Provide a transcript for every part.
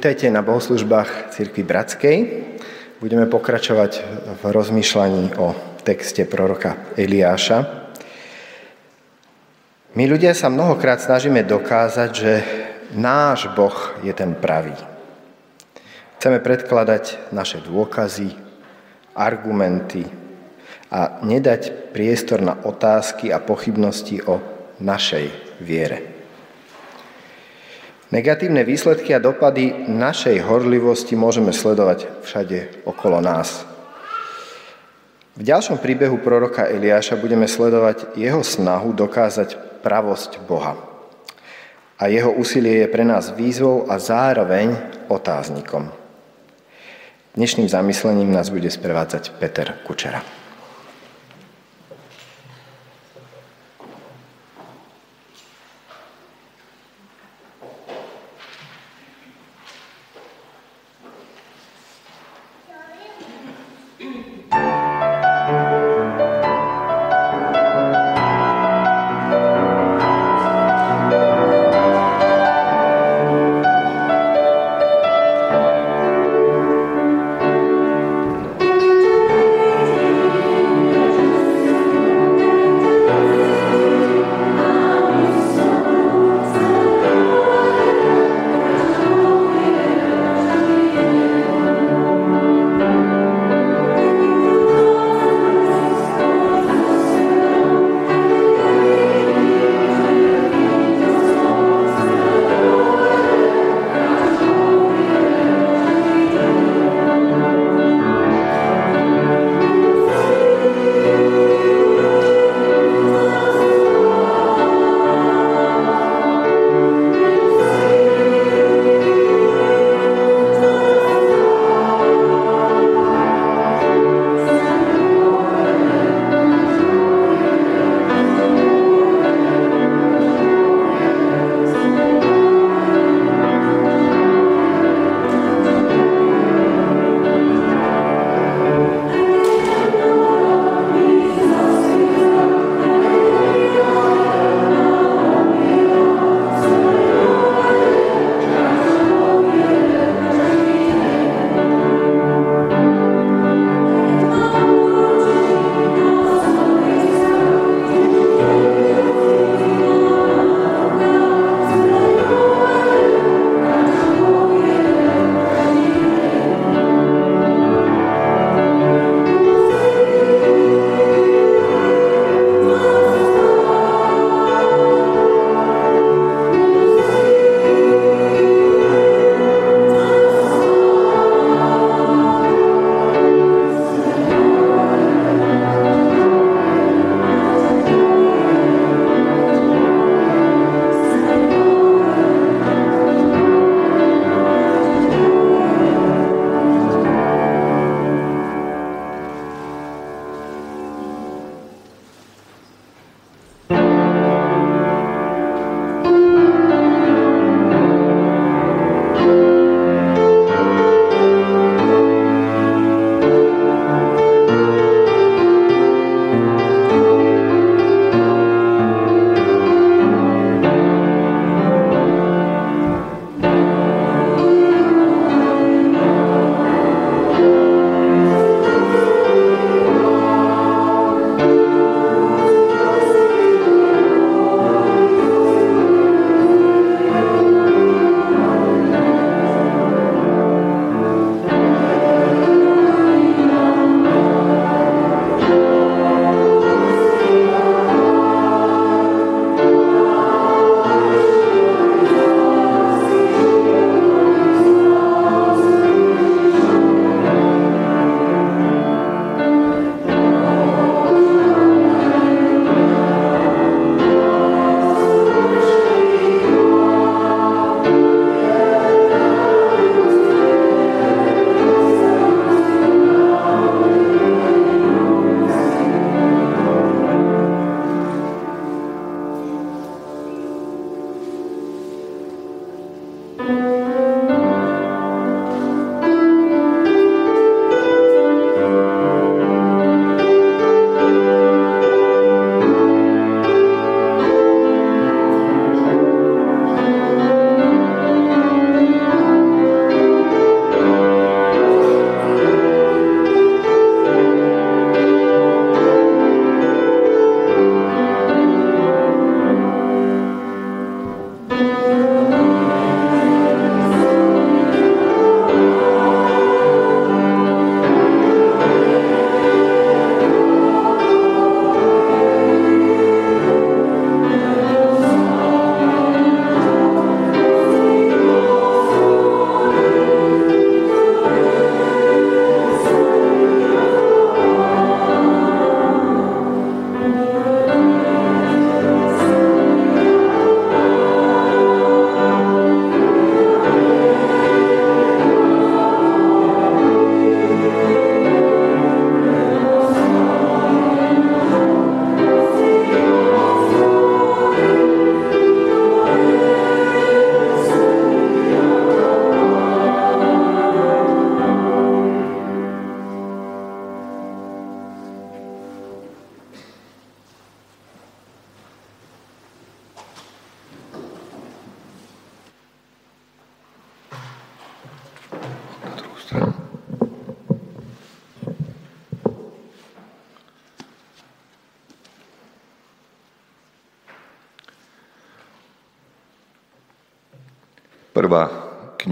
Vítajte na bohoslužbách Cirkvi Bratskej. Budeme pokračovať v rozmýšľaní o texte proroka Eliáša. My ľudia sa mnohokrát snažíme dokázať, že náš Boh je ten pravý. Chceme predkladať naše dôkazy, argumenty a nedať priestor na otázky a pochybnosti o našej viere. Negatívne výsledky a dopady našej horlivosti môžeme sledovať všade okolo nás. V ďalšom príbehu proroka Eliáša budeme sledovať jeho snahu dokázať pravosť Boha. A jeho úsilie je pre nás výzvou a zároveň otáznikom. Dnešným zamyslením nás bude sprevádzať Peter Kučera.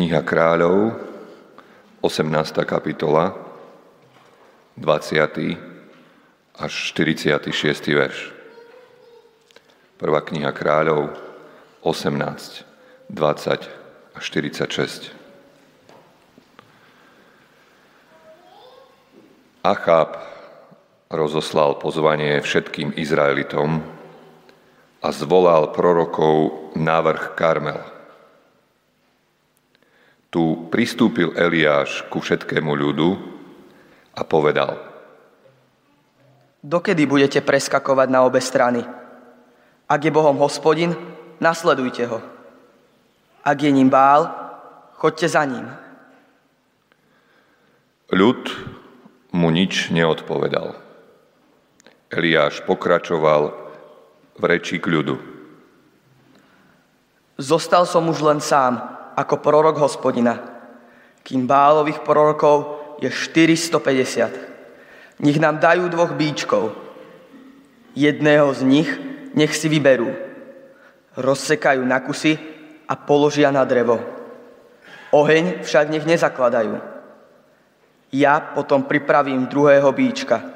Kniha kráľov, 18. kapitola, 20. až 46. verš. Prvá kniha kráľov, 18, 20 a 46. Achab rozoslal pozvanie všetkým Izraelitom a zvolal prorokov na vrch Karmel. Tu pristúpil Eliáš ku všetkému ľudu a povedal Dokedy budete preskakovať na obe strany? Ak je Bohom hospodin, nasledujte ho. Ak je ním bál, choďte za ním. Ľud mu nič neodpovedal. Eliáš pokračoval v reči k ľudu. Zostal som už len sám, ako prorok hospodina, kým Bálových prorokov je 450. Nech nám dajú dvoch bíčkov. Jedného z nich nech si vyberú. Rozsekajú na kusy a položia na drevo. Oheň však nech nezakladajú. Ja potom pripravím druhého bíčka.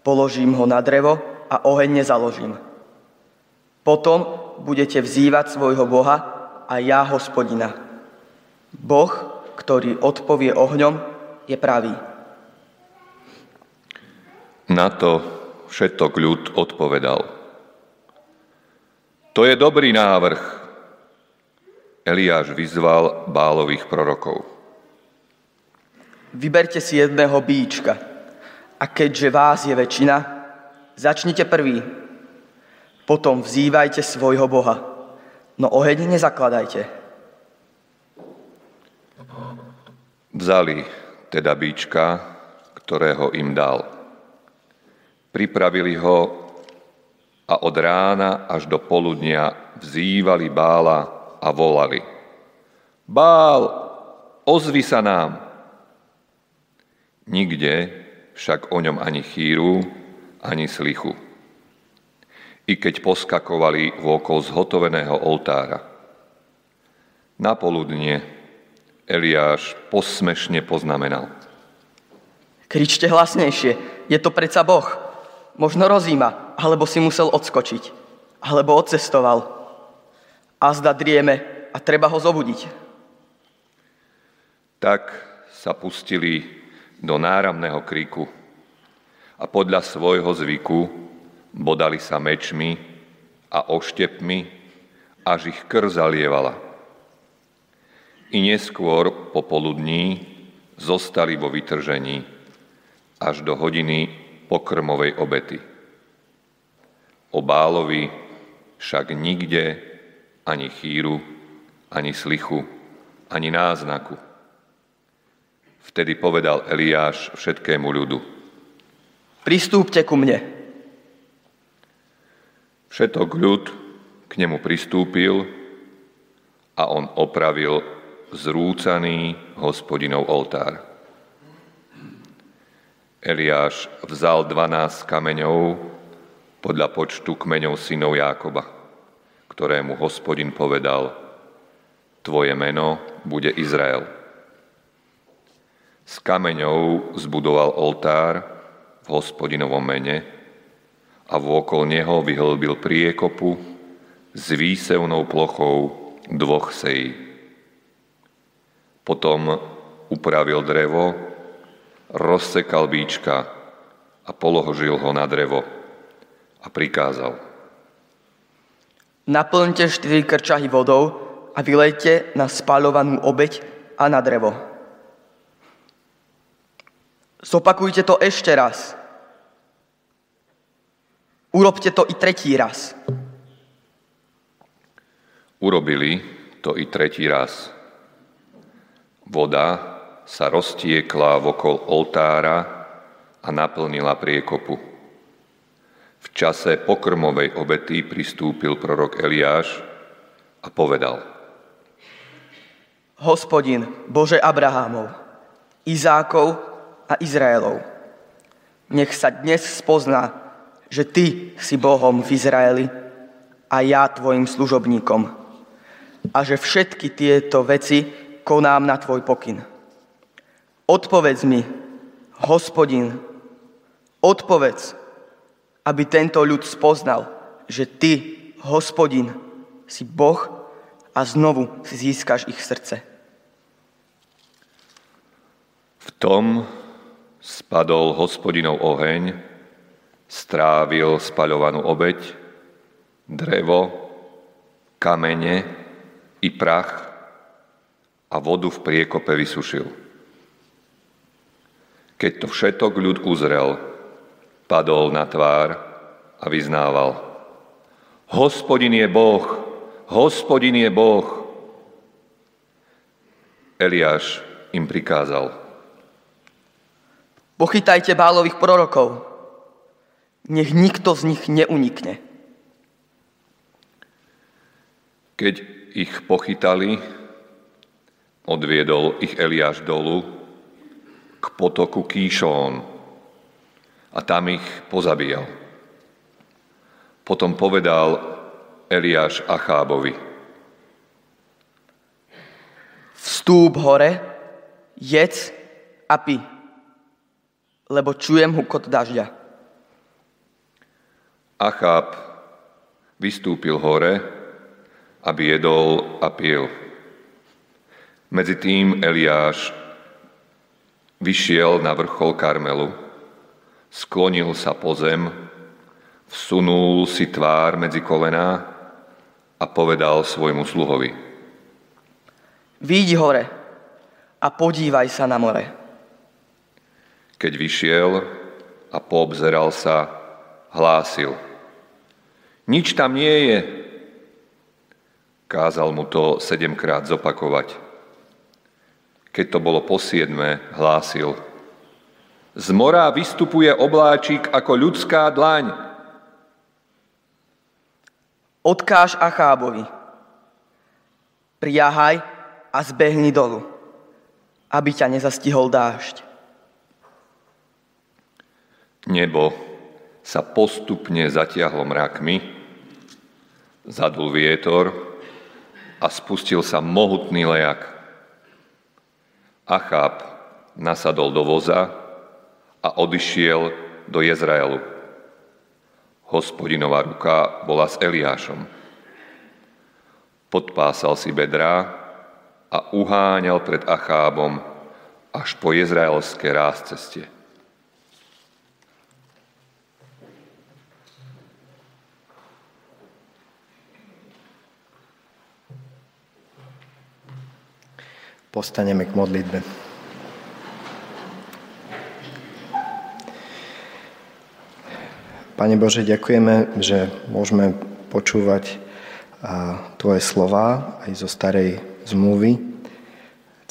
Položím ho na drevo a oheň nezaložím. Potom budete vzývať svojho Boha a ja hospodina. Boh, ktorý odpovie ohňom, je pravý. Na to všetok ľud odpovedal. To je dobrý návrh. Eliáš vyzval bálových prorokov. Vyberte si jedného bíčka a keďže vás je väčšina, začnite prvý. Potom vzývajte svojho Boha, no oheň nezakladajte. Vzali teda bíčka, ktorého im dal. Pripravili ho a od rána až do poludnia vzývali bála a volali. Bál, ozvi sa nám. Nikde však o ňom ani chýru, ani slichu. I keď poskakovali vôkol zhotoveného oltára. Na poludnie Eliáš posmešne poznamenal. Kričte hlasnejšie, je to predsa Boh. Možno rozíma, alebo si musel odskočiť, alebo odcestoval. A zda drieme a treba ho zobudiť. Tak sa pustili do náramného kríku a podľa svojho zvyku bodali sa mečmi a oštepmi, až ich krv zalievala. I neskôr popoludní zostali vo vytržení až do hodiny pokrmovej obety. O Bálovi však nikde ani chýru, ani slichu, ani náznaku. Vtedy povedal Eliáš všetkému ľudu. Pristúpte ku mne. Všetok ľud k nemu pristúpil a on opravil zrúcaný hospodinov oltár. Eliáš vzal 12 kameňov podľa počtu kmeňov synov Jákoba, ktorému hospodin povedal, tvoje meno bude Izrael. S kameňov zbudoval oltár v hospodinovom mene a vôkol neho vyhlbil priekopu s výsevnou plochou dvoch sejí. Potom upravil drevo, rozsekal bíčka a položil ho na drevo a prikázal. Naplňte štyri krčahy vodou a vylejte na spáľovanú obeď a na drevo. Zopakujte to ešte raz. Urobte to i tretí raz. Urobili to i tretí raz. Voda sa roztiekla vokol oltára a naplnila priekopu. V čase pokrmovej obety pristúpil prorok Eliáš a povedal Hospodin, Bože Abrahámov, Izákov a Izraelov, nech sa dnes spozná, že Ty si Bohom v Izraeli a ja Tvojim služobníkom. a že všetky tieto veci konám na tvoj pokyn. Odpovedz mi, hospodin, odpovedz, aby tento ľud spoznal, že ty, hospodin, si Boh a znovu si získaš ich srdce. V tom spadol hospodinov oheň, strávil spaľovanú obeď, drevo, kamene i prach a vodu v priekope vysušil. Keď to všetok ľud uzrel, padol na tvár a vyznával. Hospodin je Boh, hospodin je Boh. Eliáš im prikázal. Pochytajte bálových prorokov. Nech nikto z nich neunikne. Keď ich pochytali, odviedol ich Eliáš dolu k potoku Kíšón a tam ich pozabíjal. Potom povedal Eliáš Achábovi. Vstúp hore, jedz a pi, lebo čujem hukot dažďa. Acháb vystúpil hore, aby jedol a pil. Medzi tým Eliáš vyšiel na vrchol Karmelu, sklonil sa po zem, vsunul si tvár medzi kolená a povedal svojmu sluhovi. Výjdi hore a podívaj sa na more. Keď vyšiel a poobzeral sa, hlásil. Nič tam nie je. Kázal mu to sedemkrát zopakovať. Keď to bolo po siedme, hlásil. Z mora vystupuje obláčik ako ľudská dlaň. Odkáž Achábovi. Priahaj a zbehni dolu, aby ťa nezastihol dážď. Nebo sa postupne zatiahlo mrakmi, zadul vietor a spustil sa mohutný lejak. Achab nasadol do voza a odišiel do Jezraelu. Hospodinová ruka bola s Eliášom. Podpásal si bedrá a uháňal pred Achábom až po jezraelské ráz ceste. Postaneme k modlitbe. Pane Bože, ďakujeme, že môžeme počúvať Tvoje slova aj zo starej zmluvy.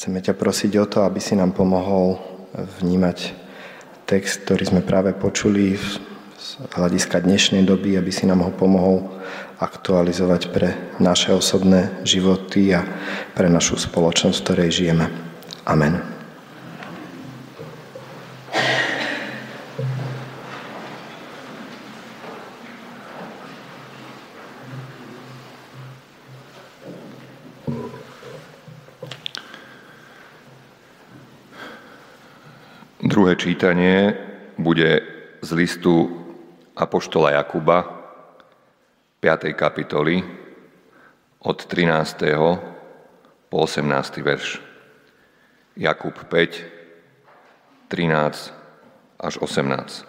Chceme ťa prosiť o to, aby si nám pomohol vnímať text, ktorý sme práve počuli z hľadiska dnešnej doby, aby si nám ho pomohol aktualizovať pre naše osobné životy a pre našu spoločnosť, v ktorej žijeme. Amen. Druhé čítanie bude z listu Apoštola Jakuba, 5. kapitoly od 13. po 18. verš. Jakub 5, 13 až 18.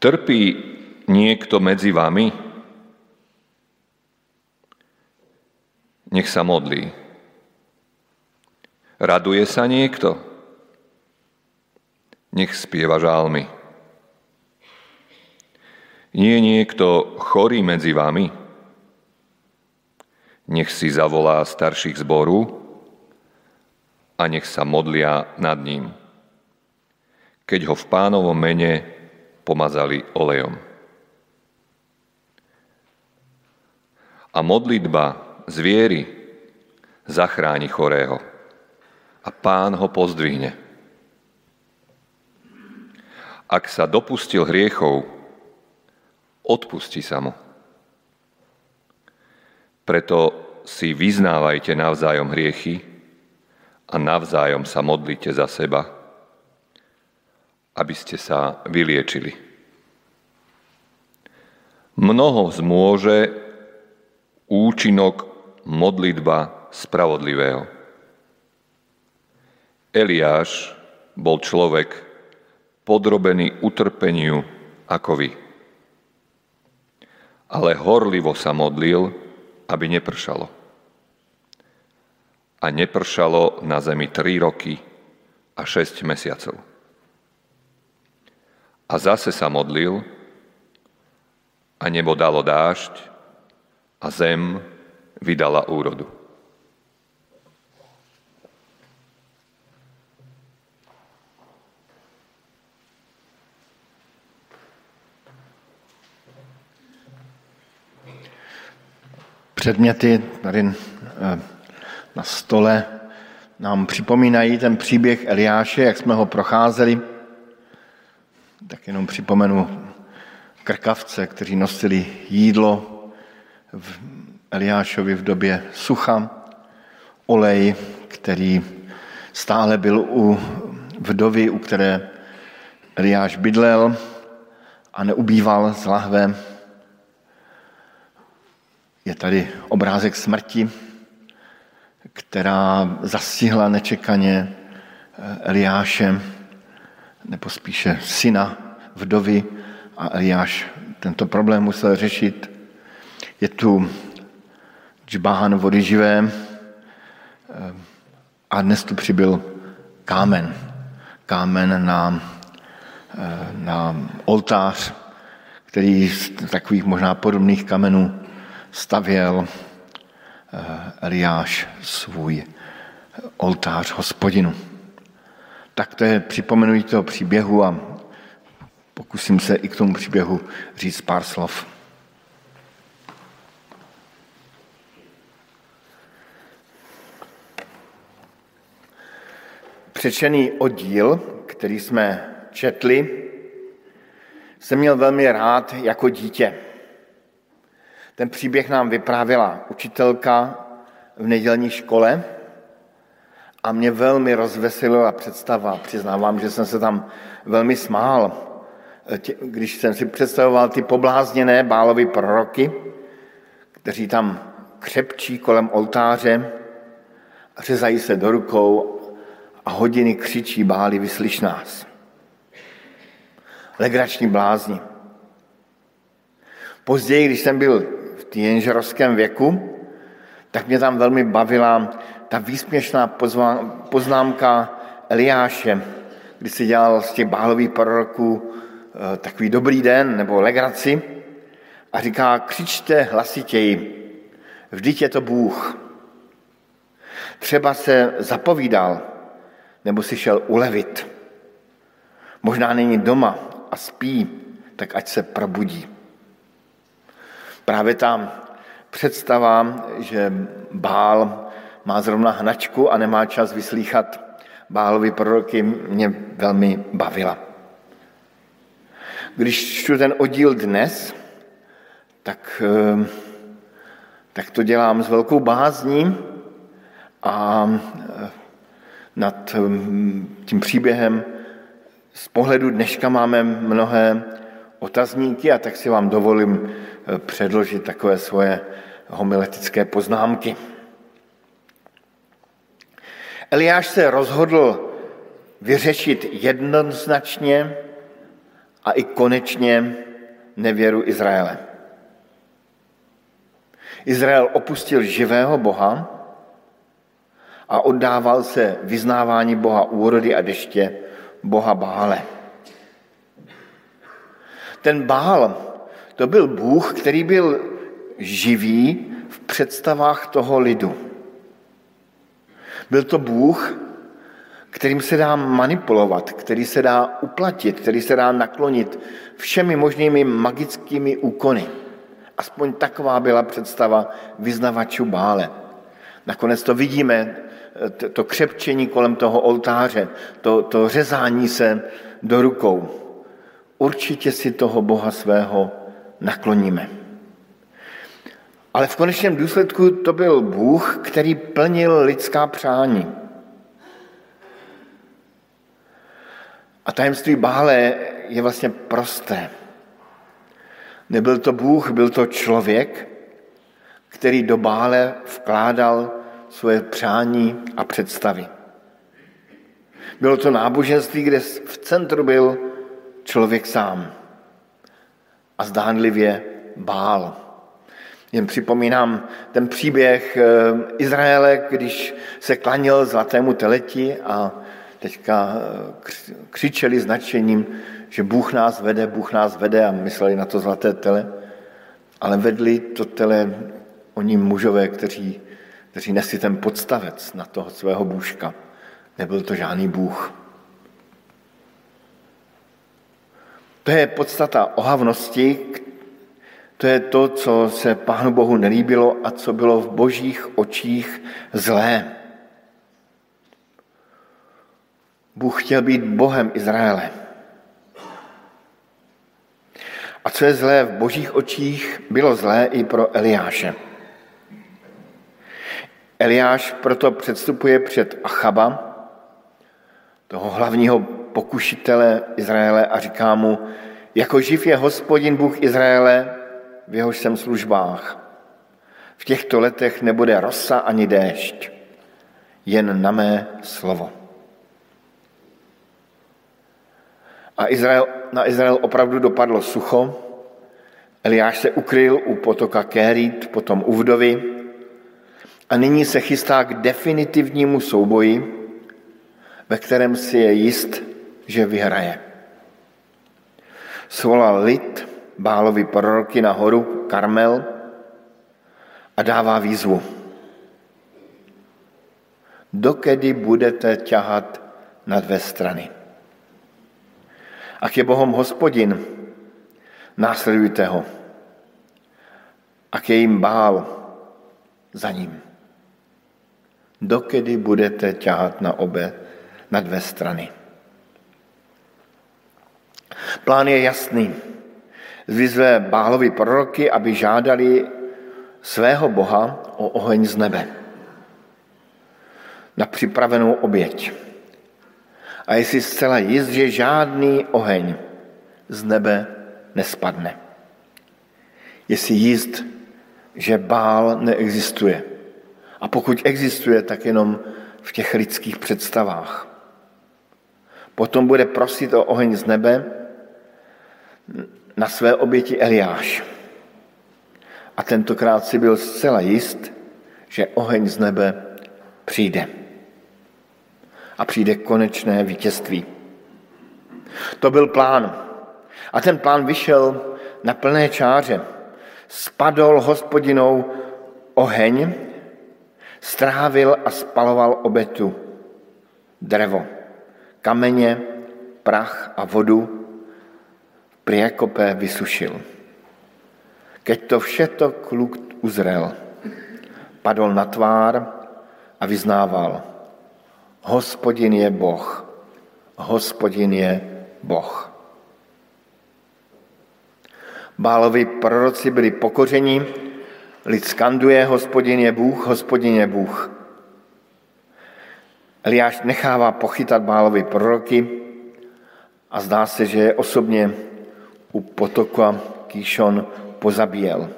Trpí niekto medzi vami? Nech sa modlí. Raduje sa niekto? Nech spieva žálmy. Nie je niekto chorý medzi vami? Nech si zavolá starších zboru a nech sa modlia nad ním, keď ho v pánovom mene pomazali olejom. A modlitba z viery zachráni chorého a pán ho pozdvihne. Ak sa dopustil hriechov, odpusti sa mu. Preto si vyznávajte navzájom hriechy a navzájom sa modlite za seba, aby ste sa vyliečili. Mnoho zmôže účinok modlitba spravodlivého. Eliáš bol človek podrobený utrpeniu ako vy. Ale horlivo sa modlil, aby nepršalo. A nepršalo na zemi tri roky a šesť mesiacov. A zase sa modlil a nebo dalo dážď a zem vydala úrodu. Předměty tady eh, na stole nám připomínají ten příběh Eliáše, jak jsme ho procházeli. Tak jenom připomenu krkavce, kteří nosili jídlo v Eliášovi v době sucha, olej, který stále byl u vdovy, u které Eliáš bydlel a neubýval z lahve je tady obrázek smrti, která zastihla nečekaně eh, Eliáše, nebo spíše syna vdovy a Eliáš tento problém musel řešit. Je tu džbáhan vody živé eh, a dnes tu přibyl kámen. Kámen na, eh, na oltář, který z takových možná podobných kamenů stavěl eh, Eliáš svůj oltář hospodinu. Tak to je připomenutí toho příběhu a pokusím se i k tomu příběhu říct pár slov. Přečený oddíl, který jsme četli, jsem měl velmi rád jako dítě. Ten příběh nám vyprávěla učitelka v nedělní škole a mě velmi rozveselila představa. Přiznávám, že jsem se tam velmi smál, když jsem si představoval ty poblázněné bálovy proroky, kteří tam křepčí kolem oltáře, řezají se do rukou a hodiny křičí báli, vyslyš nás. Legrační blázni. Později, když jsem byl teenagerovském věku, tak mě tam velmi bavila ta výsměšná poznámka Eliáše, kdy si dělal z těch bálových proroků eh, takový dobrý den nebo legraci a říká, křičte hlasitěji, vždyť je to Bůh. Třeba se zapovídal, nebo si šel ulevit. Možná není doma a spí, tak ať se probudí. Právě ta představa, že Bál má zrovna hnačku a nemá čas vyslýchat Bálovi proroky, mě velmi bavila. Když čtu ten oddíl dnes, tak, eh, tak to dělám s velkou bázní a eh, nad eh, tím příběhem z pohledu dneška máme mnohé otazníky a tak si vám dovolím předložit takové svoje homiletické poznámky. Eliáš se rozhodl vyřešit jednoznačně a i konečně nevěru Izraele. Izrael opustil živého Boha a oddával se vyznávání Boha úrody a deště, Boha Bále. Ten Bál to byl Bůh, který byl živý v představách toho lidu. Byl to Bůh, kterým se dá manipulovat, který se dá uplatit, který se dá naklonit všemi možnými magickými úkony. Aspoň taková byla představa vyznavačů bále. Nakonec to vidíme, to křepčení kolem toho oltáře, to, to řezání se do rukou. Určitě si toho Boha svého nakloníme. Ale v konečném důsledku to byl Bůh, který plnil lidská přání. A tajemství Bále je vlastně prosté. Nebyl to Bůh, byl to člověk, který do Bále vkládal svoje přání a představy. Bylo to náboženství, kde v centru byl člověk sám a zdánlivě bál. Jen připomínám ten příběh eh, Izraele, když se klanil zlatému teleti a teďka eh, křičeli značením, že Bůh nás vede, Bůh nás vede a mysleli na to zlaté tele, ale vedli to tele oni mužové, kteří, kteří nesli ten podstavec na toho svého bůžka. Nebyl to žádný Bůh. To je podstata ohavnosti, to je to, co se Pánu Bohu nelíbilo a co bylo v božích očích zlé. Bůh chtěl být Bohem Izraele. A co je zlé v božích očích, bylo zlé i pro Eliáše. Eliáš proto předstupuje před Achaba, toho hlavního pokušitele Izraele a říká mu, jako živ je hospodin Bůh Izraele, v jehož jsem službách. V těchto letech nebude rosa ani déšť, jen na mé slovo. A Izrael, na Izrael opravdu dopadlo sucho. Eliáš se ukryl u potoka Kérit, potom u vdovy a nyní se chystá k definitivnímu souboji, ve kterém si je jist, že vyhraje. Svolal lid Bálovi proroky na horu Karmel a dává výzvu. Dokedy budete ťahat na dvě strany? Ak je Bohom hospodin, následujte ho. Ak je jim bál, za ním. Dokedy budete ťahat na obě na dvě strany. Plán je jasný. Zvyzve Bálovi proroky, aby žádali svého Boha o oheň z nebe na připravenou oběť. A jestli zcela jist, že žádný oheň z nebe nespadne. Jestli jist, že bál neexistuje. A pokud existuje, tak jenom v těch lidských představách. Potom bude prosit o oheň z nebe na své oběti Eliáš. A tentokrát si byl zcela jist, že oheň z nebe přijde. A přijde konečné vítězství. To byl plán. A ten plán vyšel na plné čáře. Spadl hospodinou oheň, strávil a spaloval obetu, drevo kameně, prach a vodu priekopé vysušil. Keď to všeto kluk uzrel, padol na tvár a vyznával, hospodin je Boh, hospodin je Boh. Bálovi proroci byli pokořeni, lid skanduje, hospodin je Bůh, hospodin je Bůh. Eliáš nechává pochytat Bálovi proroky a zdá se, že je osobně u potoka Kýšon pozabíjel.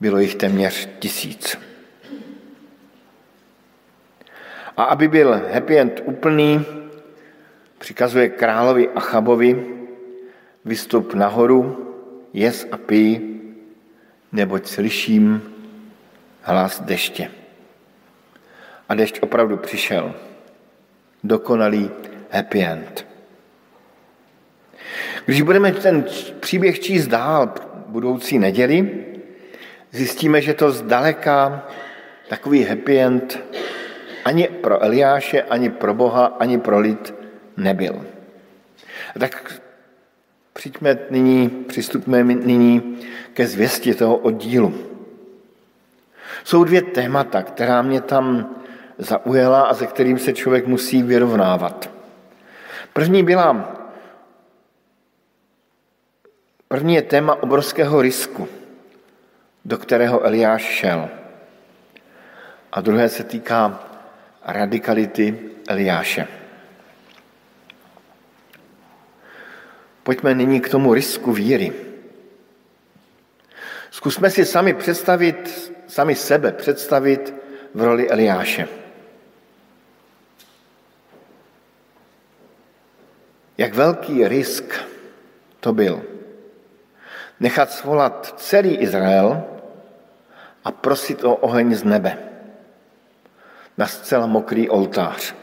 Bylo jich téměř tisíc. A aby byl happy end úplný, přikazuje královi Achabovi, vystup nahoru, jes a pij, neboť slyším hlas deště. A dešť opravdu přišel. Dokonalý happy end. Když budeme ten příběh číst dál budoucí neděli, zjistíme, že to zdaleka takový happy end ani pro Eliáše, ani pro Boha, ani pro lid nebyl. A tak přijďme nyní, přistupme nyní ke zvěstě toho oddílu. Jsou dvě témata, která mě tam zaujala a se kterým se člověk musí vyrovnávat. První byla, první je téma obrovského risku. do kterého Eliáš šel. A druhé se týká radikality Eliáše. Pojďme nyní k tomu risku víry. Zkusme si sami představit, sami sebe představit v roli Eliáše. Jak velký risk to byl. Nechat svolat celý Izrael a prosit o oheň z nebe na zcela mokrý oltář.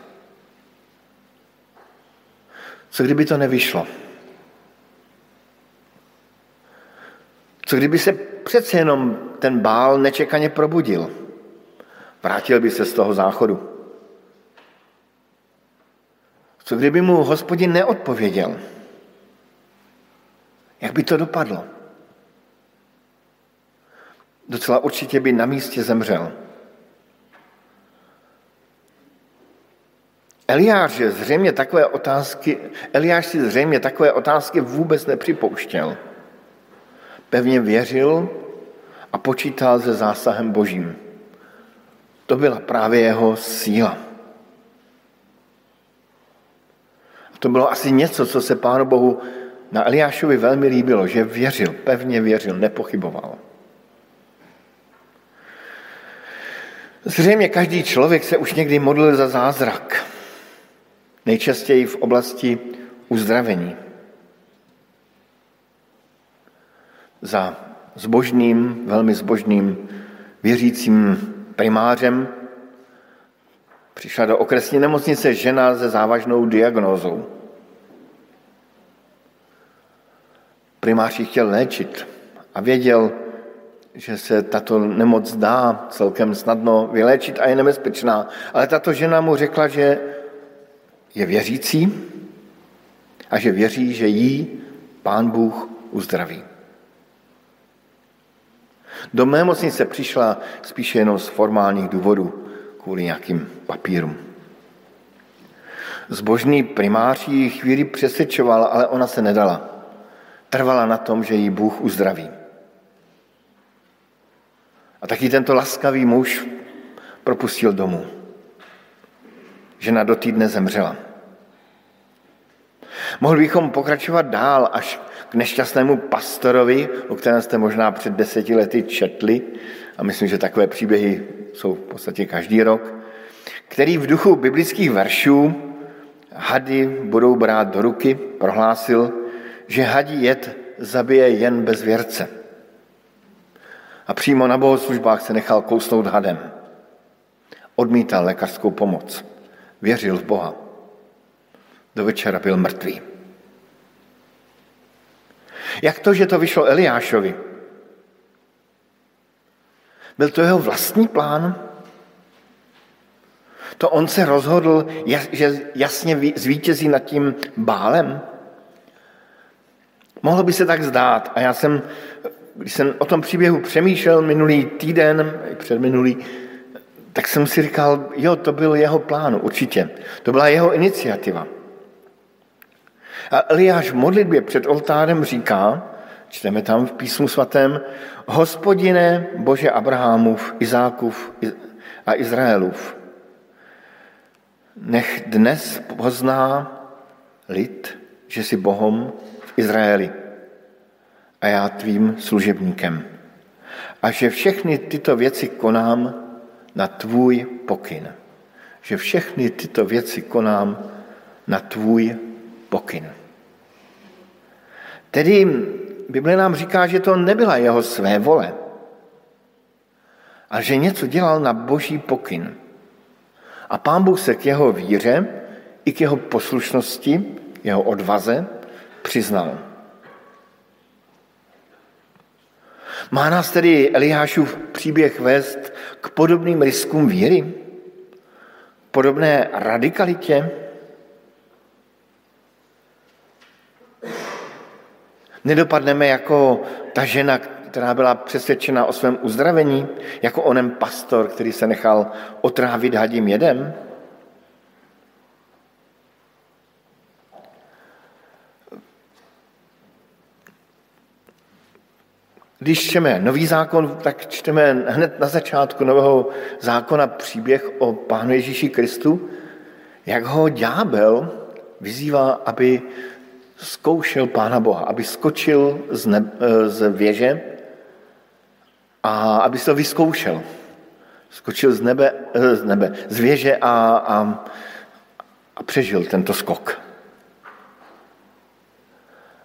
Co kdyby to nevyšlo? Co kdyby se přece jenom ten bál nečekaně probudil? Vrátil by se z toho záchodu. Co kdyby mu hospodin neodpověděl? Jak by to dopadlo? Docela určitě by na místě zemřel. Eliáš, zřejmě takové otázky, Eliáš si zřejmě takové otázky vůbec nepřipouštěl. Pevně věřil a počítal se zásahem božím. To byla právě jeho síla. To bylo asi něco, co se Pánu Bohu na Eliášovi velmi líbilo, že věřil, pevně věřil, nepochyboval. Zřejmě každý člověk se už někdy modlil za zázrak. Nejčastěji v oblasti uzdravení. Za zbožným, velmi zbožným věřícím primářem přišla do okresní nemocnice žena se závažnou diagnózou. Primář ji chtěl léčit a věděl, že se tato nemoc dá celkem snadno vyléčit a je nebezpečná. Ale tato žena mu řekla, že je věřící a že věří, že jí pán Bůh uzdraví. Do mé mocnice přišla spíše jenom z formálních důvodů, kvůli nějakým papírům. Zbožný primář ji chvíli přesvědčoval, ale ona se nedala. Trvala na tom, že jí Bůh uzdraví. A taky tento laskavý muž propustil domů. Žena do týdne zemřela. Mohli bychom pokračovat dál až k nešťastnému pastorovi, o kterém jste možná před deseti lety četli, a myslím, že takové příběhy jsou v podstatě každý rok, který v duchu biblických veršů hady budou brát do ruky, prohlásil, že hadí jed zabije jen bez věrce. A přímo na bohoslužbách se nechal kousnout hadem. Odmítal lékařskou pomoc. Věřil v Boha. Do večera byl mrtvý. Jak to, že to vyšlo Eliášovi? Byl to jeho vlastní plán? To on se rozhodl, že jasně zvítězí nad tím bálem? Mohlo by se tak zdát. A já jsem, když jsem o tom příběhu přemýšlel minulý týden, předminulý, tak jsem si říkal, jo, to byl jeho plán, určitě. To byla jeho iniciativa. A Eliáš v modlitbě před oltárem říká, čteme tam v písmu svatém, hospodine Bože Abrahamův, Izákův a Izraelův, nech dnes pozná lid, že jsi Bohom v Izraeli a já tvým služebníkem. A že všechny tyto věci konám na tvůj pokyn. Že všechny tyto věci konám na tvůj pokyn. Tedy Bible nám říká, že to nebyla jeho své vole, ale že něco dělal na boží pokyn. A pán Bůh se k jeho víře i k jeho poslušnosti, jeho odvaze přiznal. Má nás tedy Eliášův příběh vést k podobným riskům víry? Podobné radikalitě? Nedopadneme jako ta žena, která byla přesvědčena o svém uzdravení, jako onen pastor, který se nechal otrávit hadím jedem? Když čteme nový zákon, tak čteme hned na začátku nového zákona příběh o Pánu Ježíši Kristu, jak ho ďábel vyzývá, aby zkoušel Pána Boha, aby skočil z, ne, z věže a aby se to vyzkoušel. Skočil z nebe, z, nebe, z věže a, a, a přežil tento skok.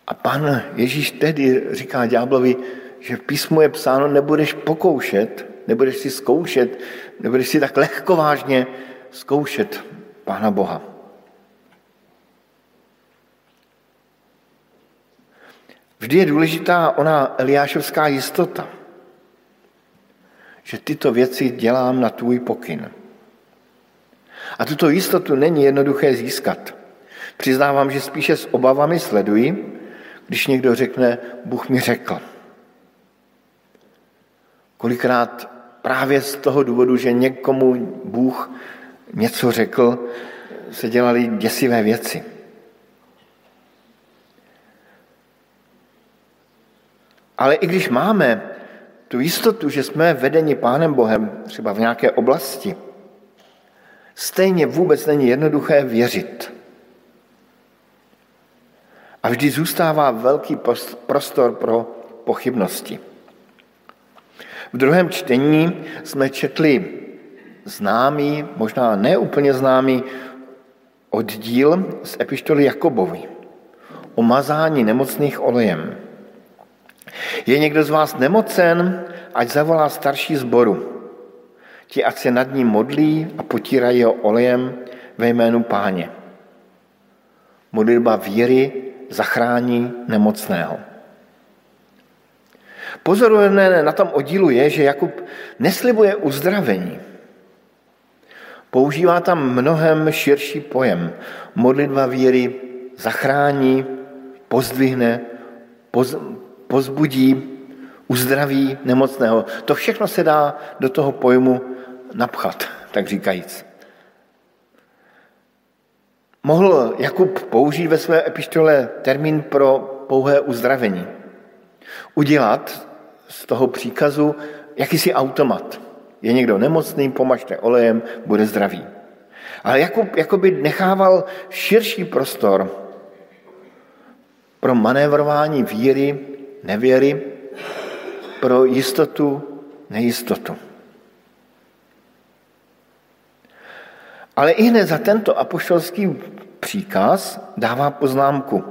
A pan Ježíš tedy říká ďáblovi, že v písmu je psáno, nebudeš pokoušet, nebudeš si zkoušet, nebudeš si tak lehkovážně zkoušet Pána Boha. Vždy je důležitá ona Eliášovská jistota, že tyto věci dělám na tvůj pokyn. A tuto jistotu není jednoduché získat. Přiznávám, že spíše s obavami sleduji, když někdo řekne, Bůh mi řekl. Kolikrát právě z toho důvodu, že někomu Bůh něco řekl, se dělaly děsivé věci. Ale i když máme tu jistotu, že jsme vedeni Pánem Bohem, třeba v nějaké oblasti, stejně vůbec není jednoduché věřit. A vždy zůstává velký prostor pro pochybnosti. V druhém čtení jsme četli známý, možná neúplně známý oddíl z epištoly Jakobovi o mazání nemocných olejem. Je někdo z vás nemocen, ať zavolá starší zboru. Ti, ať se nad ním modlí a potírají ho olejem ve jménu páně. Modlitba víry zachrání nemocného. Pozoruhodné na tom oddílu je, že Jakub neslibuje uzdravení. Používá tam mnohem širší pojem. Modlitba víry zachrání, pozdvihne, poz, pozbudí, uzdraví nemocného. To všechno se dá do toho pojmu napchat, tak říkajíc. Mohl Jakub použít ve své epištole termín pro pouhé uzdravení. Udělat z toho příkazu jakýsi automat. Je někdo nemocný, pomažte olejem, bude zdravý. Ale Jakub jakoby nechával širší prostor pro manévrování víry, nevěry, pro jistotu, nejistotu. Ale i hned za tento apoštolský příkaz dává poznámku.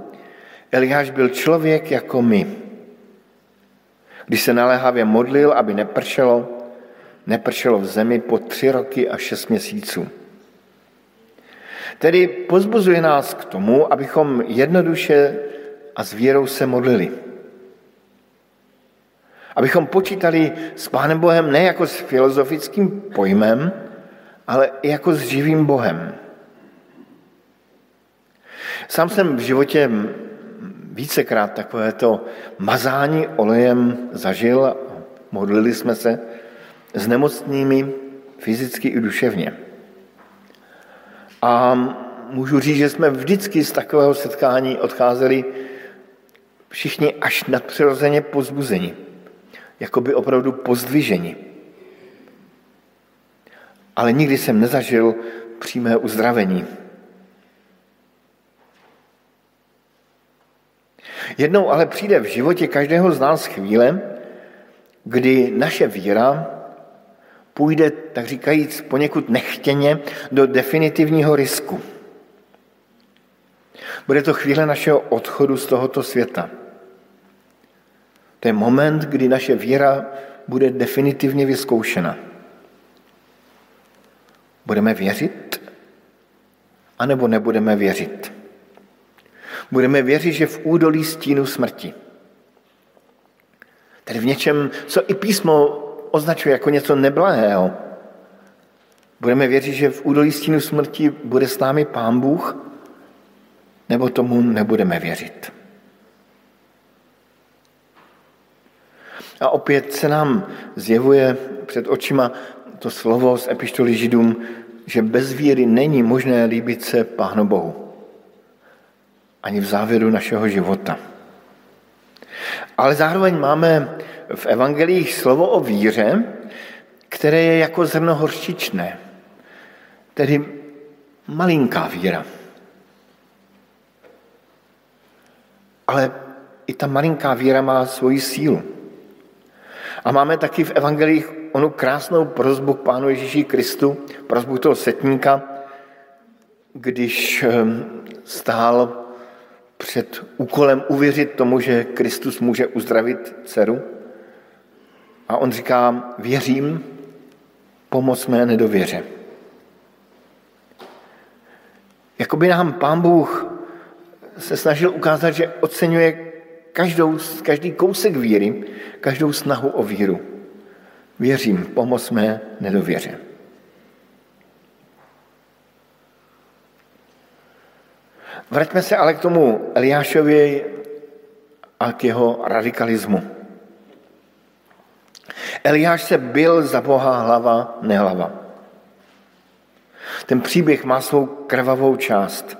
Eliáš byl člověk jako my. Když se naléhavě modlil, aby nepršelo, nepršelo v zemi po tři roky a šest měsíců. Tedy pozbuzuje nás k tomu, abychom jednoduše a s vírou se modlili. Abychom počítali s Pánem Bohem ne jako s filozofickým pojmem, ale i jako s živým Bohem. Sám jsem v životě vícekrát takovéto mazání olejem zažil, modlili jsme se s nemocnými fyzicky i duševně. A můžu říct, že jsme vždycky z takového setkání odcházeli všichni až nadpřirozeně pozbuzeni, jako by opravdu pozdviženi. Ale nikdy jsem nezažil přímé uzdravení. Jednou ale přijde v životě každého z nás chvíle, kdy naše víra půjde, tak říkajíc, poněkud nechtěně do definitivního risku. Bude to chvíle našeho odchodu z tohoto světa. To je moment, kdy naše víra bude definitivně vyzkoušena. Budeme věřit, anebo nebudeme věřit. Budeme věřit, že v údolí stínu smrti. Tedy v něčem, co i písmo označuje jako něco neblahého. Budeme věřit, že v údolí stínu smrti bude s námi Pán Bůh, nebo tomu nebudeme věřit. A opět se nám zjevuje před očima to slovo z epištoly Židům, že bez víry není možné líbit se Pánu Bohu ani v závěru našeho života. Ale zároveň máme v evangelích slovo o víře, které je jako zrno horčičné, tedy malinká víra. Ale i ta malinká víra má svoji sílu. A máme taky v evangelích onu krásnou prozbu k Pánu Ježíši Kristu, prozbu toho setníka, když ehm, stál před úkolem uvěřit tomu, že Kristus může uzdravit dceru. A on říká, věřím, pomoc mé nedověře. Jakoby nám pán Bůh se snažil ukázat, že oceňuje každou, každý kousek víry, každou snahu o víru. Věřím, pomoc mé nedověře. Vraťme se ale k tomu Eliášovi a k jeho radikalismu. Eliáš se byl za Boha hlava, nehlava. Ten příběh má svou krvavou část.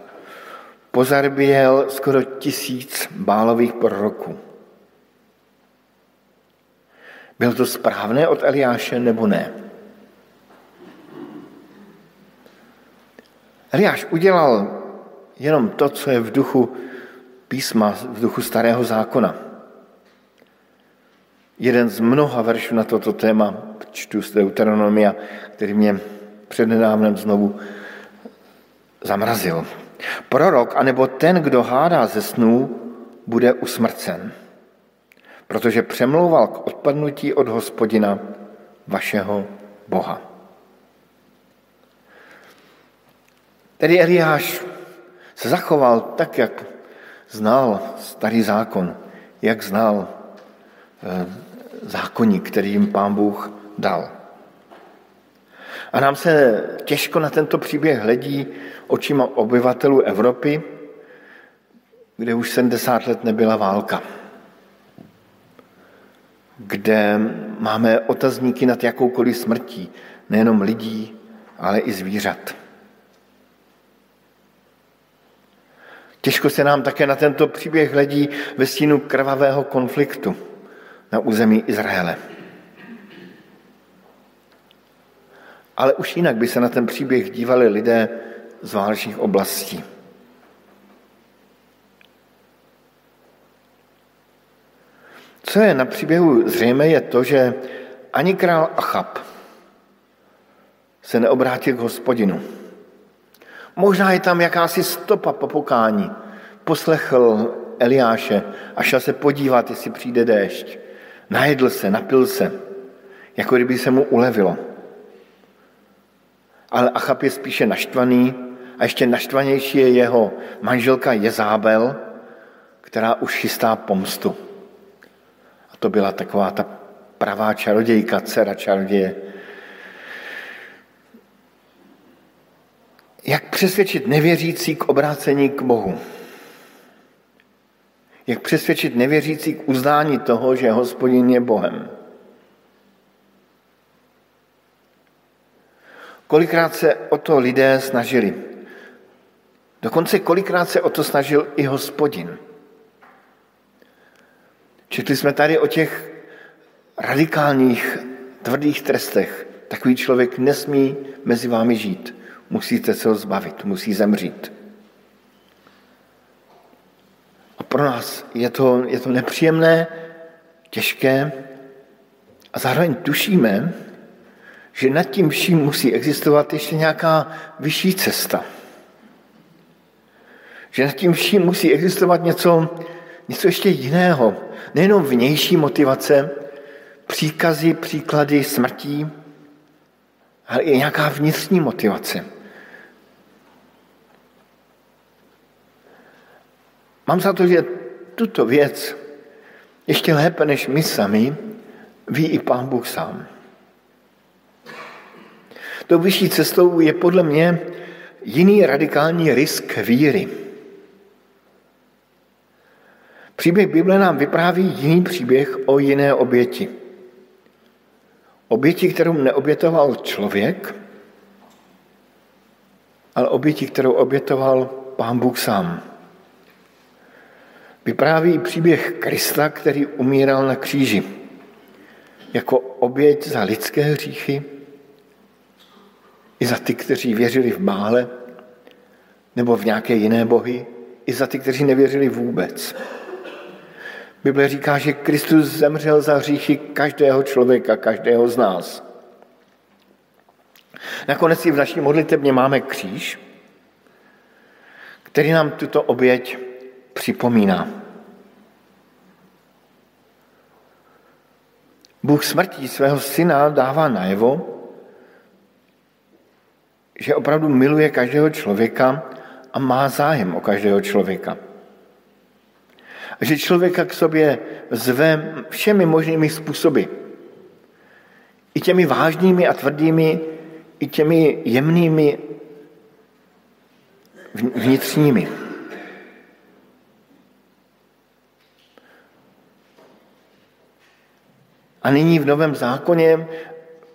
Pozarběl skoro tisíc bálových proroků. Bylo to správné od Eliáše nebo ne? Eliáš udělal jenom to, co je v duchu písma, v duchu starého zákona. Jeden z mnoha veršů na toto téma čtu z Deuteronomia, který mě přednedávnem znovu zamrazil. Prorok, anebo ten, kdo hádá ze snů, bude usmrcen, protože přemlouval k odpadnutí od hospodina vašeho Boha. Tedy Eliáš se zachoval tak, jak znal starý zákon, jak znal eh, zákonník, který jim pán Bůh dal. A nám se těžko na tento příběh hledí očima obyvatelů Evropy, kde už 70 let nebyla válka. Kde máme otazníky nad jakoukoliv smrtí, nejenom lidí, ale i zvířat. Těžko se nám také na tento příběh hledí ve stínu krvavého konfliktu na území Izraele. Ale už jinak by se na ten příběh dívali lidé z válečných oblastí. Co je na příběhu zřejmé, je to, že ani král Achab se neobrátil k hospodinu. Možná je tam jakási stopa po pokání. Poslechl Eliáše a šel se podívat, jestli přijde déšť. Najedl se, napil se, jako kdyby se mu ulevilo. Ale Achab je spíše naštvaný a ještě naštvanější je jeho manželka Jezábel, která už chystá pomstu. A to byla taková ta pravá čarodějka, dcera čaroděje, Jak přesvědčit nevěřící k obrácení k Bohu? Jak přesvědčit nevěřící k uznání toho, že hospodin je Bohem? Kolikrát se o to lidé snažili. Dokonce kolikrát se o to snažil i hospodin. Četli jsme tady o těch radikálních, tvrdých trestech. Takový člověk nesmí mezi vámi žít musíte se ho zbavit, musí zemřít. A pro nás je to, je to nepříjemné, těžké a zároveň tušíme, že nad tím vším musí existovat ještě nějaká vyšší cesta. Že nad tím vším musí existovat něco, něco ještě jiného. Nejenom vnější motivace, příkazy, příklady smrtí, ale i nějaká vnitřní motivace. Mám za to, že tuto věc ještě lépe než my sami ví i Pán Bůh sám. Tou vyšší cestou je podle mě jiný radikální risk víry. Příběh Bible nám vypráví jiný příběh o jiné oběti. Oběti, kterou neobětoval člověk, ale oběti, kterou obětoval Pán Bůh sám. Vypráví příběh Krista, který umíral na kříži. jako oběť za lidské hříchy, i za ty, kteří věřili v Bále, nebo v nějaké jiné bohy, i za ty, kteří nevěřili vůbec. Bible říká, že Kristus zemřel za hříchy každého člověka, každého z nás. Nakonec i v naší modlitebně máme kříž, který nám tuto oběť připomíná. Bůh smrtí svého syna dává najevo, že opravdu miluje každého člověka a má zájem o každého člověka. A že člověka k sobě zve všemi možnými způsoby. I těmi vážnými a tvrdými, i těmi jemnými vnitřními. A nyní v Novém zákoně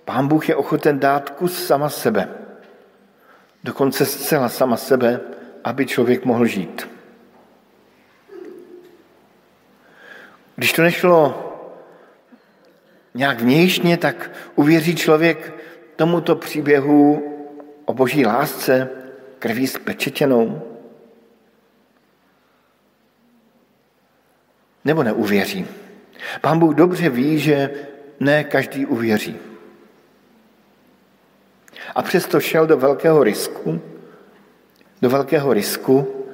Pán Bůh je ochoten dát kus sama sebe. Dokonce zcela sama sebe, aby člověk mohl žít. Když to nešlo nějak vnějšně, tak uvěří člověk tomuto příběhu o boží lásce krví spečetěnou? Nebo neuvěří? Pán Bůh dobře ví, že ne každý uvěří. A přesto šel do velkého risku, do velkého risku,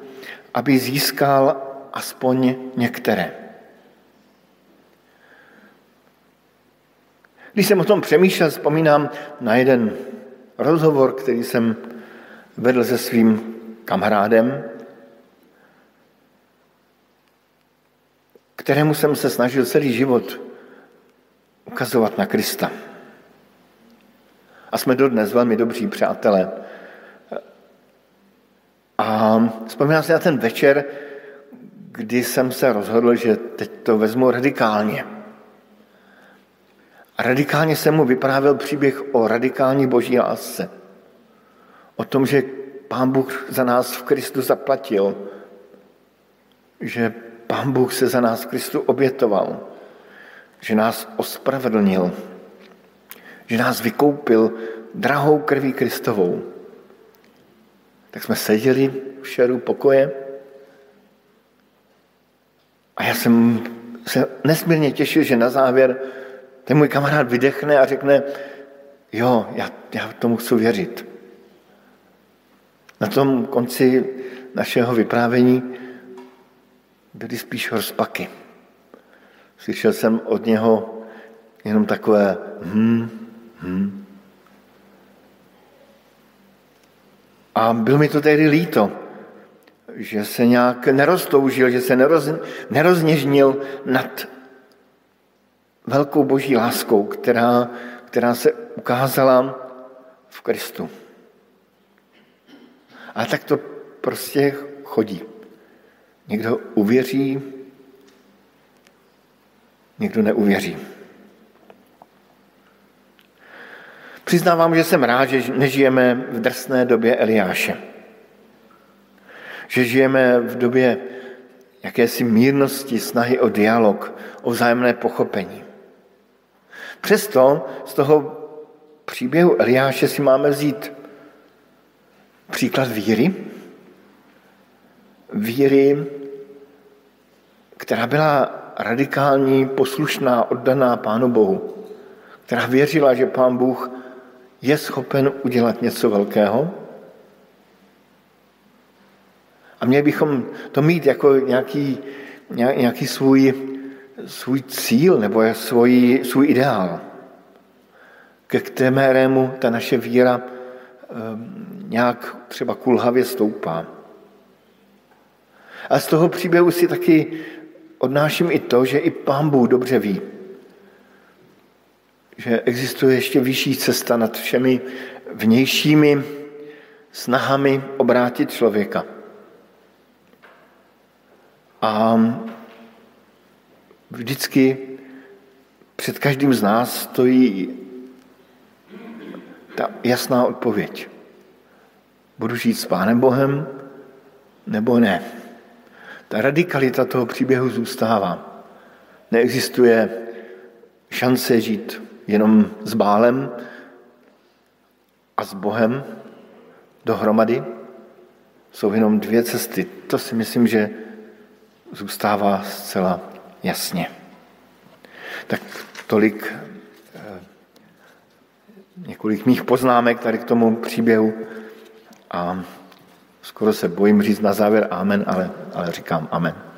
aby získal aspoň některé. Když jsem o tom přemýšlel, vzpomínám na jeden rozhovor, který jsem vedl se svým kamarádem, kterému jsem se snažil celý život ukazovat na Krista. A jsme dodnes velmi dobří přátelé. A vzpomínám si na ten večer, kdy jsem se rozhodl, že teď to vezmu radikálně. A radikálně jsem mu vyprávěl příběh o radikální boží lásce. O tom, že Pán Bůh za nás v Kristu zaplatil, že Pán Bůh se za nás Kristu obětoval, že nás ospravedlnil, že nás vykoupil drahou krví Kristovou. Tak jsme seděli v šeru pokoje a já jsem se nesmírně těšil, že na závěr ten můj kamarád vydechne a řekne, jo, já, já tomu chci věřit. Na tom konci našeho vyprávění byly spíš rozpaky. Slyšel jsem od něho jenom takové hm, hm. A byl mi to tehdy líto, že se nějak neroztoužil, že se neroz, nerozněžnil nad velkou boží láskou, která, která se ukázala v Kristu. A tak to prostě chodí. Někdo uvěří, někdo neuvěří. Přiznávám, že jsem rád, že nežijeme v drsné době Eliáše. Že žijeme v době jakési mírnosti, snahy o dialog, o vzájemné pochopení. Přesto z toho příběhu Eliáše si máme vzít příklad víry. Víry, která byla radikální, poslušná, oddaná Pánu Bohu, která věřila, že Pán Bůh je schopen udělat něco velkého. A měli bychom to mít jako nějaký, nějaký svůj, svůj cíl nebo svůj, svůj ideál, ke kterému ta naše víra ehm, nějak třeba kulhavě stoupá. A z toho příběhu si taky odnáším i to, že i pán Bůh dobře ví, že existuje ještě vyšší cesta nad všemi vnějšími snahami obrátit člověka. A vždycky před každým z nás stojí ta jasná odpověď. Budu žít s Pánem Bohem nebo ne? Ta radikalita toho příběhu zůstává. Neexistuje šance žít jenom s Bálem a s Bohem dohromady. Jsou jenom dvě cesty. To si myslím, že zůstává zcela jasně. Tak tolik eh, několik mých poznámek tady k tomu příběhu a skoro se bojím říct na závěr amen, ale, ale říkám amen.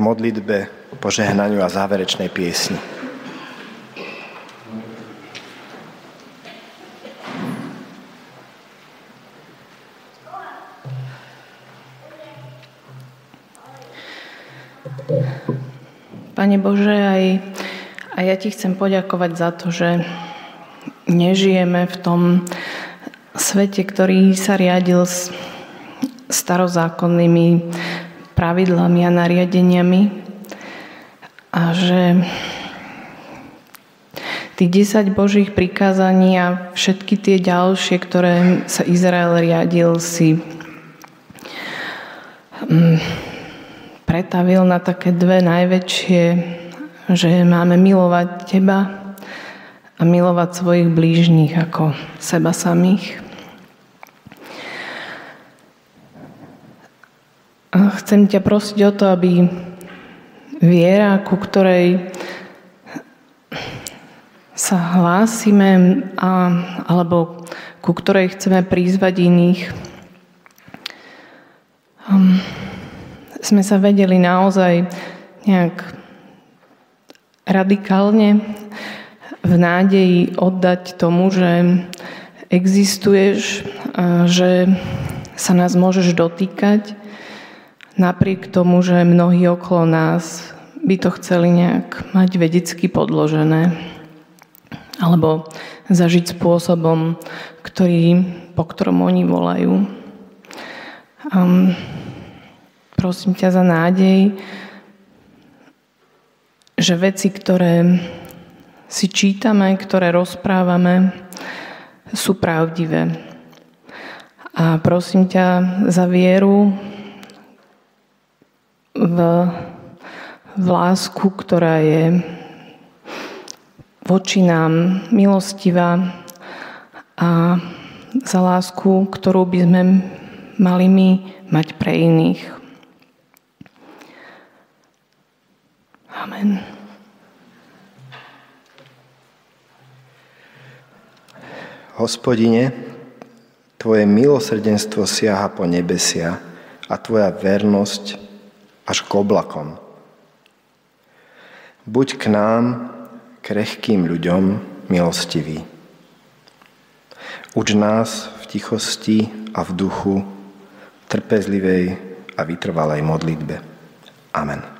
Modlitbe, požehnaniu a záverečnej piesni. Pane Bože, aj, aj ja Ti chcem poďakovať za to, že nežijeme v tom svete, ktorý sa riadil s starozákonnými pravidlami a nariadeniami a že tých 10 Božích prikázaní a všetky tie ďalšie, ktoré sa Izrael riadil, si mm, pretavil na také dve najväčšie, že máme milovať teba a milovať svojich blížnych ako seba samých. Chcem ťa prosiť o to, aby viera, ku ktorej sa hlásime a, alebo ku ktorej chceme prizvať iných, um, sme sa vedeli naozaj nejak radikálne v nádeji oddať tomu, že existuješ, že sa nás môžeš dotýkať, napriek tomu, že mnohí okolo nás by to chceli nejak mať vedecky podložené alebo zažiť spôsobom, ktorý, po ktorom oni volajú. Um, Prosím ťa za nádej, že veci, ktoré si čítame, ktoré rozprávame, sú pravdivé. A prosím ťa za vieru v, v lásku, ktorá je voči nám milostivá a za lásku, ktorú by sme mali my mať pre iných. Amen. Hospodine, Tvoje milosrdenstvo siaha po nebesia a Tvoja vernosť až k oblakom. Buď k nám, krehkým ľuďom, milostivý. Uč nás v tichosti a v duchu, trpezlivej a vytrvalej modlitbe. Amen.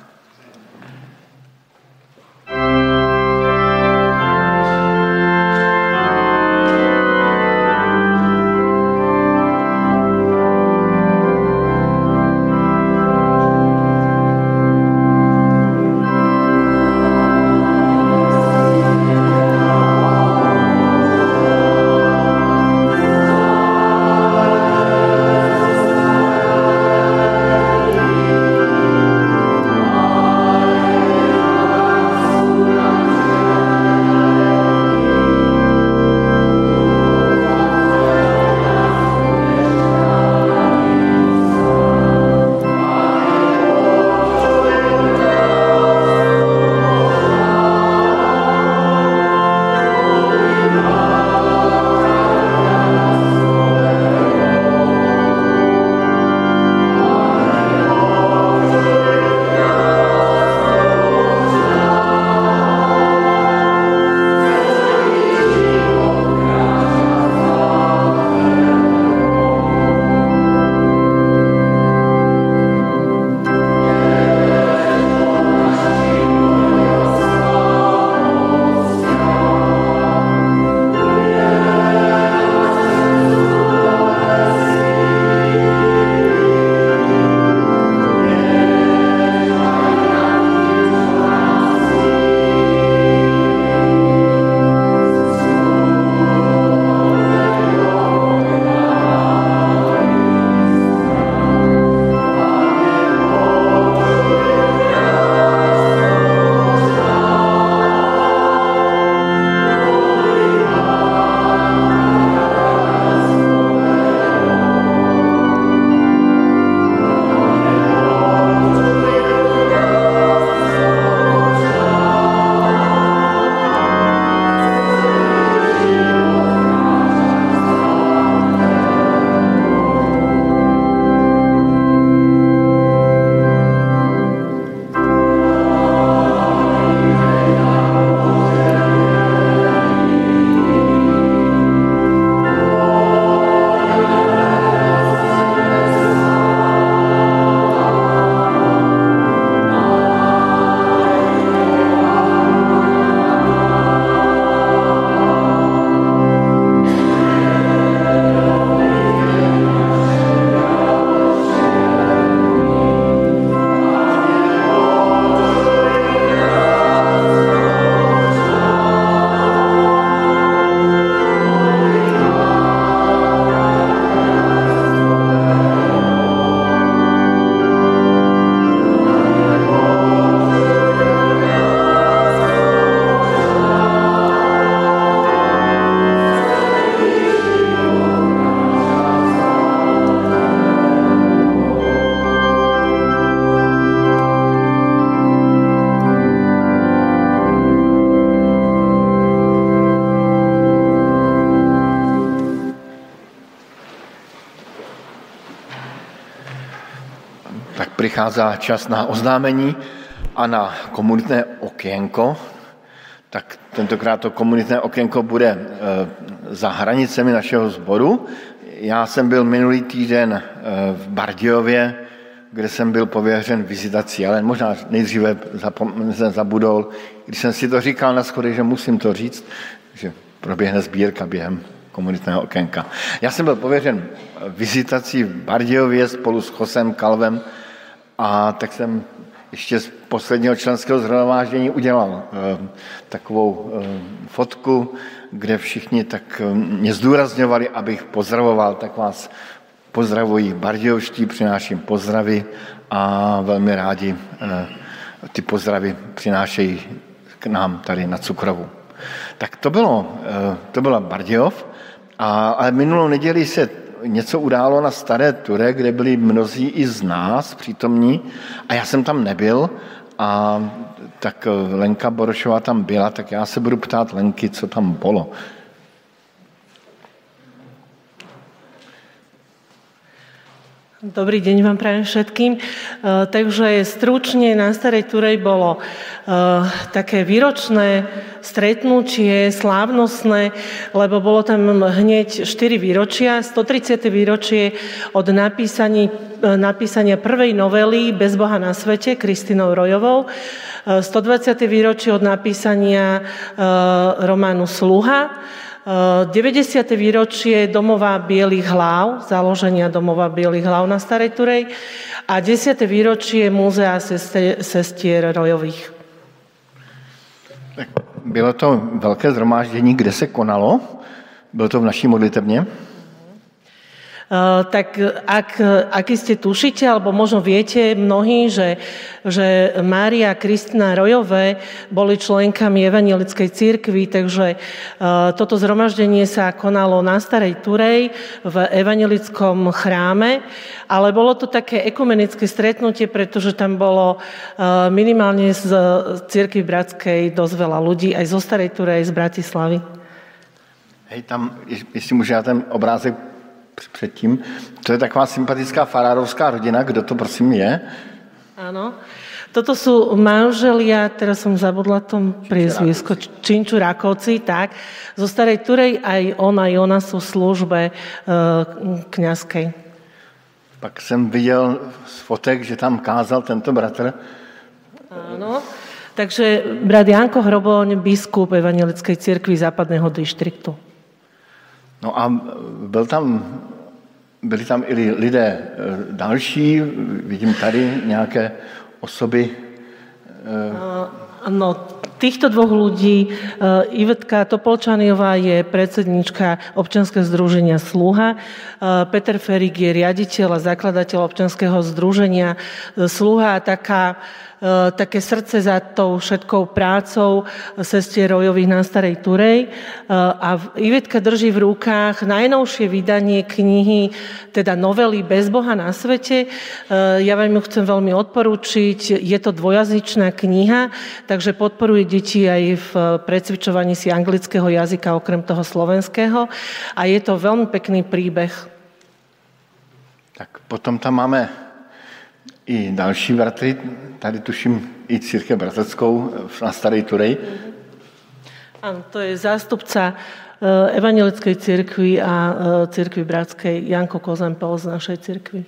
Přichází čas na oznámení a na komunitné okénko, tak tentokrát to komunitné okénko bude eh, za hranicemi našeho sboru. Já jsem byl minulý týden eh, v Bardějově, kde jsem byl pověřen vizitací, ale možná nejdříve jsem zabudol, když jsem si to říkal na schody, že musím to říct, že proběhne sbírka během komunitného okénka. Já jsem byl pověřen vizitací v Bardějově spolu s Chosem Kalvem a tak jsem ještě z posledního členského zhromáždění udělal eh, takovou eh, fotku, kde všichni tak eh, mě zdůrazňovali, abych pozdravoval, tak vás pozdravují Bardějovští, přináším pozdravy a velmi rádi ty pozdravy přinášejí k nám tady na Cukrovu. Tak to bylo, to byla Bardějov, a, ale minulou neděli se něco událo na Staré Ture, kde byli mnozí i z nás přítomní a já jsem tam nebyl a tak Lenka Borošová tam byla, tak já se budu ptát Lenky, co tam bylo. Dobrý deň vám prajem všetkým. E, takže stručne na Starej Turej bolo e, také výročné stretnutie, slávnostné, lebo bolo tam hneď 4 výročia, 130. výročie od napísania, e, napísania prvej novely Bez Boha na svete Kristinou Rojovou, 120. výročie od napísania románu Sluha, 90. výročie domova Bielých hlav, založenia domova Bielých hlav na Starej Turej a 10. výročie Múzea sestier Rojových. Bylo to velké zhromáždění, kde se konalo? Bylo to v naší modlitebně? Eh, tak ak, ak ste tušíte, alebo možno viete mnohí, že, že Mária a Kristina Rojové boli členkami Evangelickej církvy, takže eh, toto zhromaždenie sa konalo na Starej Turej v Evangelickom chráme, ale bolo to také ekumenické stretnutie, pretože tam bolo eh, minimálne z církvy Bratskej dosť veľa ľudí, aj zo Starej Turej, z Bratislavy. Hej, tam, jestli můžu já ten obrázek předtím. To je taková sympatická farárovská rodina. Kdo to prosím je? Áno. Toto sú manželia, teraz som zabudla tom priezvisko, Činčurákovci, tak. Zo Starej Turej aj ona, aj ona sú v službe e. Pak jsem viděl z fotek, že tam kázal tento bratr. Áno. Takže brat Janko Hroboň, biskup Evangelickej cirkvi západného dištriktu. No a byl tam, byli tam i lidé e, další, vidím tady nějaké osoby. E, no, týchto dvoch ľudí, e, Ivetka Topolčaniová je predsednička občanského združenia Sluha, Peter Ferik je riaditeľ a zakladateľ občanského združenia Sluha, taká E, také srdce za tou všetkou prácou sestier Rojových na Starej Turej. E, a Ivetka drží v rukách najnovšie vydanie knihy, teda novely Bez Boha na svete. Ja vám ju chcem veľmi odporúčiť. Je to dvojazyčná kniha, takže podporuje deti aj v precvičovaní si anglického jazyka okrem toho slovenského. A je to veľmi pekný príbeh. Tak potom tam máme i další bratry, tady tuším i církev bratrskou na Starý Turej. Ano, to je zástupca eh, Evangelickej církvy a eh, církvy bratskej Janko Kozempel z našej církvy.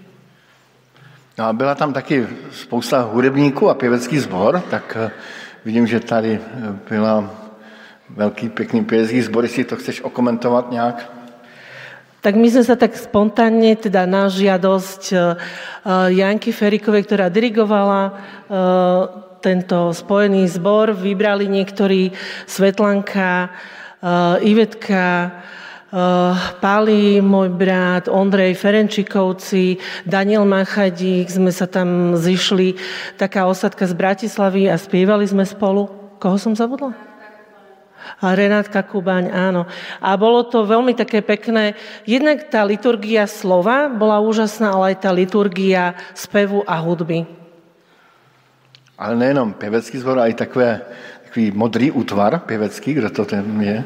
No a byla tam taky spousta hudebníků a pěvecký sbor, tak eh, vidím, že tady byla velký pěkný pěvecký sbor, jestli to chceš okomentovat nějak. Tak my sme sa tak spontánne, teda na žiadosť e, e, Janky Ferikovej, ktorá dirigovala e, tento spojený zbor, vybrali niektorí Svetlanka, Ivetka, Pali, môj brat, Ondrej Ferenčikovci, Daniel Machadík, sme sa tam zišli, taká osadka z Bratislavy a spievali sme spolu. Koho som zabudla? Renátka Kubaň, áno. A bolo to veľmi také pekné. Jednak tá liturgia slova bola úžasná, ale aj tá liturgia spevu a hudby. Ale nejenom pěvecký zbor, ale i takové, takový modrý útvar pěvecký, kdo to ten je?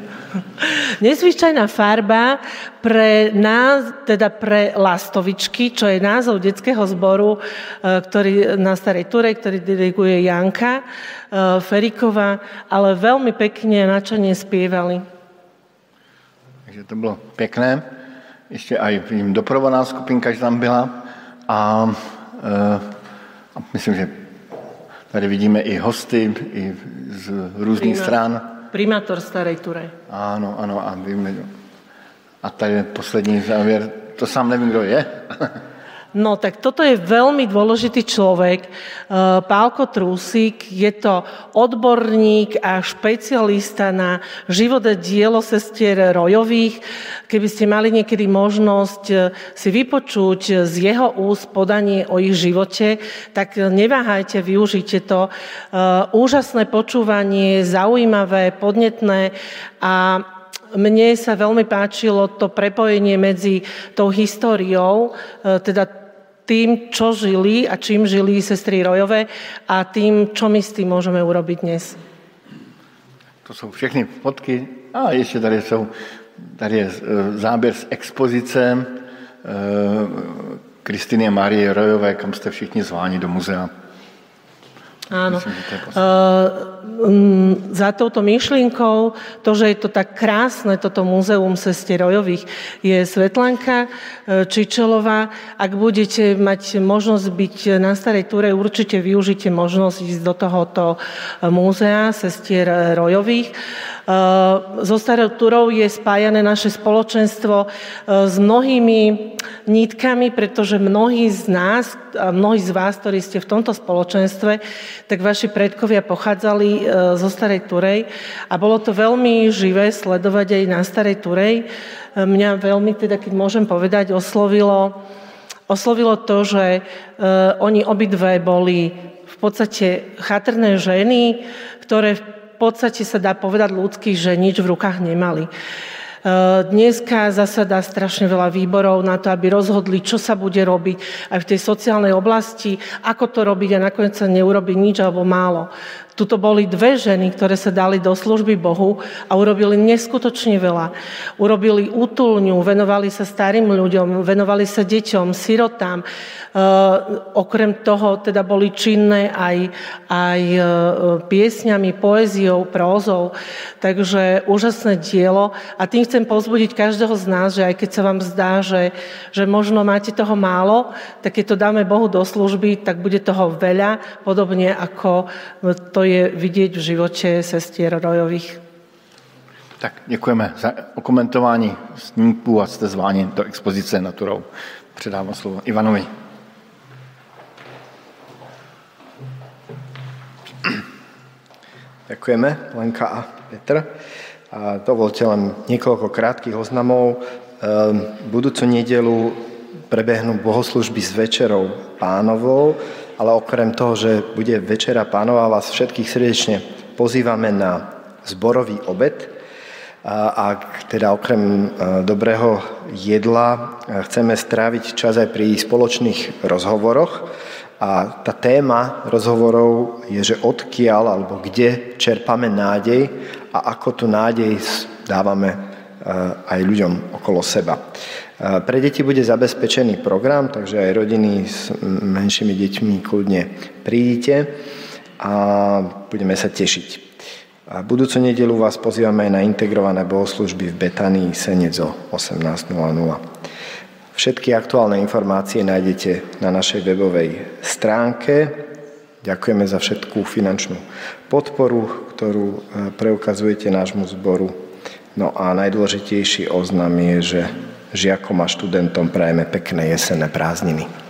Nezvyčajná farba pre nás, teda pre Lastovičky, čo je názov detského zboru, e, ktorý na Starej Turej, ktorý diriguje Janka e, Feriková, ale veľmi pekne načane spievali. Takže to bylo pěkné. Ještě aj vím, doprovodná skupinka, že tam byla. A, e, a myslím, že Tady vidíme i hosty i z různých Prima, stran. Primátor Starej Turej. Ano, ano, a víme. A tady je poslední závěr. To sám nevím, kdo je. No tak toto je veľmi dôležitý človek. E, Pálko Trúsik je to odborník a špecialista na život a dielo sestier Rojových. Keby ste mali niekedy možnosť e, si vypočuť z jeho úst podanie o ich živote, tak neváhajte, využite to. E, úžasné počúvanie, zaujímavé, podnetné a mne sa veľmi páčilo to prepojenie medzi tou históriou, teda tým, čo žili a čím žili sestry Rojové a tým, čo my s tým môžeme urobiť dnes. To jsou všechny fotky. A ještě tady, jsou, tady je e, záběr z expozice e, Kristiny a Marie Rojové, kam jste všichni zváni do muzea. Áno. Myslím, za touto myšlienkou, to, že je to tak krásne, toto múzeum sestier Rojových, je Svetlanka uh, Čičelová. Ak budete mať možnosť byť na Starej Túre, určite využite možnosť ísť do tohoto múzea sestier Rojových. So Starou Turou je spájané naše spoločenstvo s mnohými nítkami, pretože mnohí z nás, mnohí z vás, ktorí ste v tomto spoločenstve, tak vaši predkovia pochádzali zo Starej Turej a bolo to veľmi živé sledovať aj na Starej Turej. Mňa veľmi, teda keď môžem povedať, oslovilo, oslovilo to, že oni obidve boli v podstate chatrné ženy, ktoré v podstate sa dá povedať ľudský, že nič v rukách nemali. Dneska zasada strašne veľa výborov na to, aby rozhodli, čo sa bude robiť aj v tej sociálnej oblasti, ako to robiť a nakoniec sa neurobi nič alebo málo. Tuto boli dve ženy, ktoré sa dali do služby Bohu a urobili neskutočne veľa. Urobili útulňu, venovali sa starým ľuďom, venovali sa deťom, sirotám. E, okrem toho teda boli činné aj, aj e, piesňami, poéziou, prózou. Takže úžasné dielo. A tým chcem pozbudiť každého z nás, že aj keď sa vám zdá, že, že možno máte toho málo, tak keď to dáme Bohu do služby, tak bude toho veľa, podobne ako to je vidět v životě sestier Rojových. Tak děkujeme za okomentování snímků a jste zváni do expozice Naturou. Předávám slovo Ivanovi. Ďakujeme, Lenka a Petr. A dovolte len niekoľko krátkých oznamov. Ehm, budúcu nedelu prebehnú bohoslužby s večerou pánovou ale okrem toho, že bude Večera pánova, vás všetkých srdečne pozývame na zborový obed. A teda okrem e, dobrého jedla e, chceme stráviť čas aj pri spoločných rozhovoroch. A tá téma rozhovorov je, že odkiaľ alebo kde čerpame nádej a ako tu nádej dávame e, aj ľuďom okolo seba. Pre deti bude zabezpečený program, takže aj rodiny s menšími deťmi kľudne prídite a budeme sa tešiť. A budúcu nedelu vás pozývame na integrované bohoslužby v Betanii Senec o 18.00. Všetky aktuálne informácie nájdete na našej webovej stránke. Ďakujeme za všetkú finančnú podporu, ktorú e, preukazujete nášmu zboru. No a najdôležitejší oznam je, že žiakom a študentom prajeme pekné jesenné prázdniny.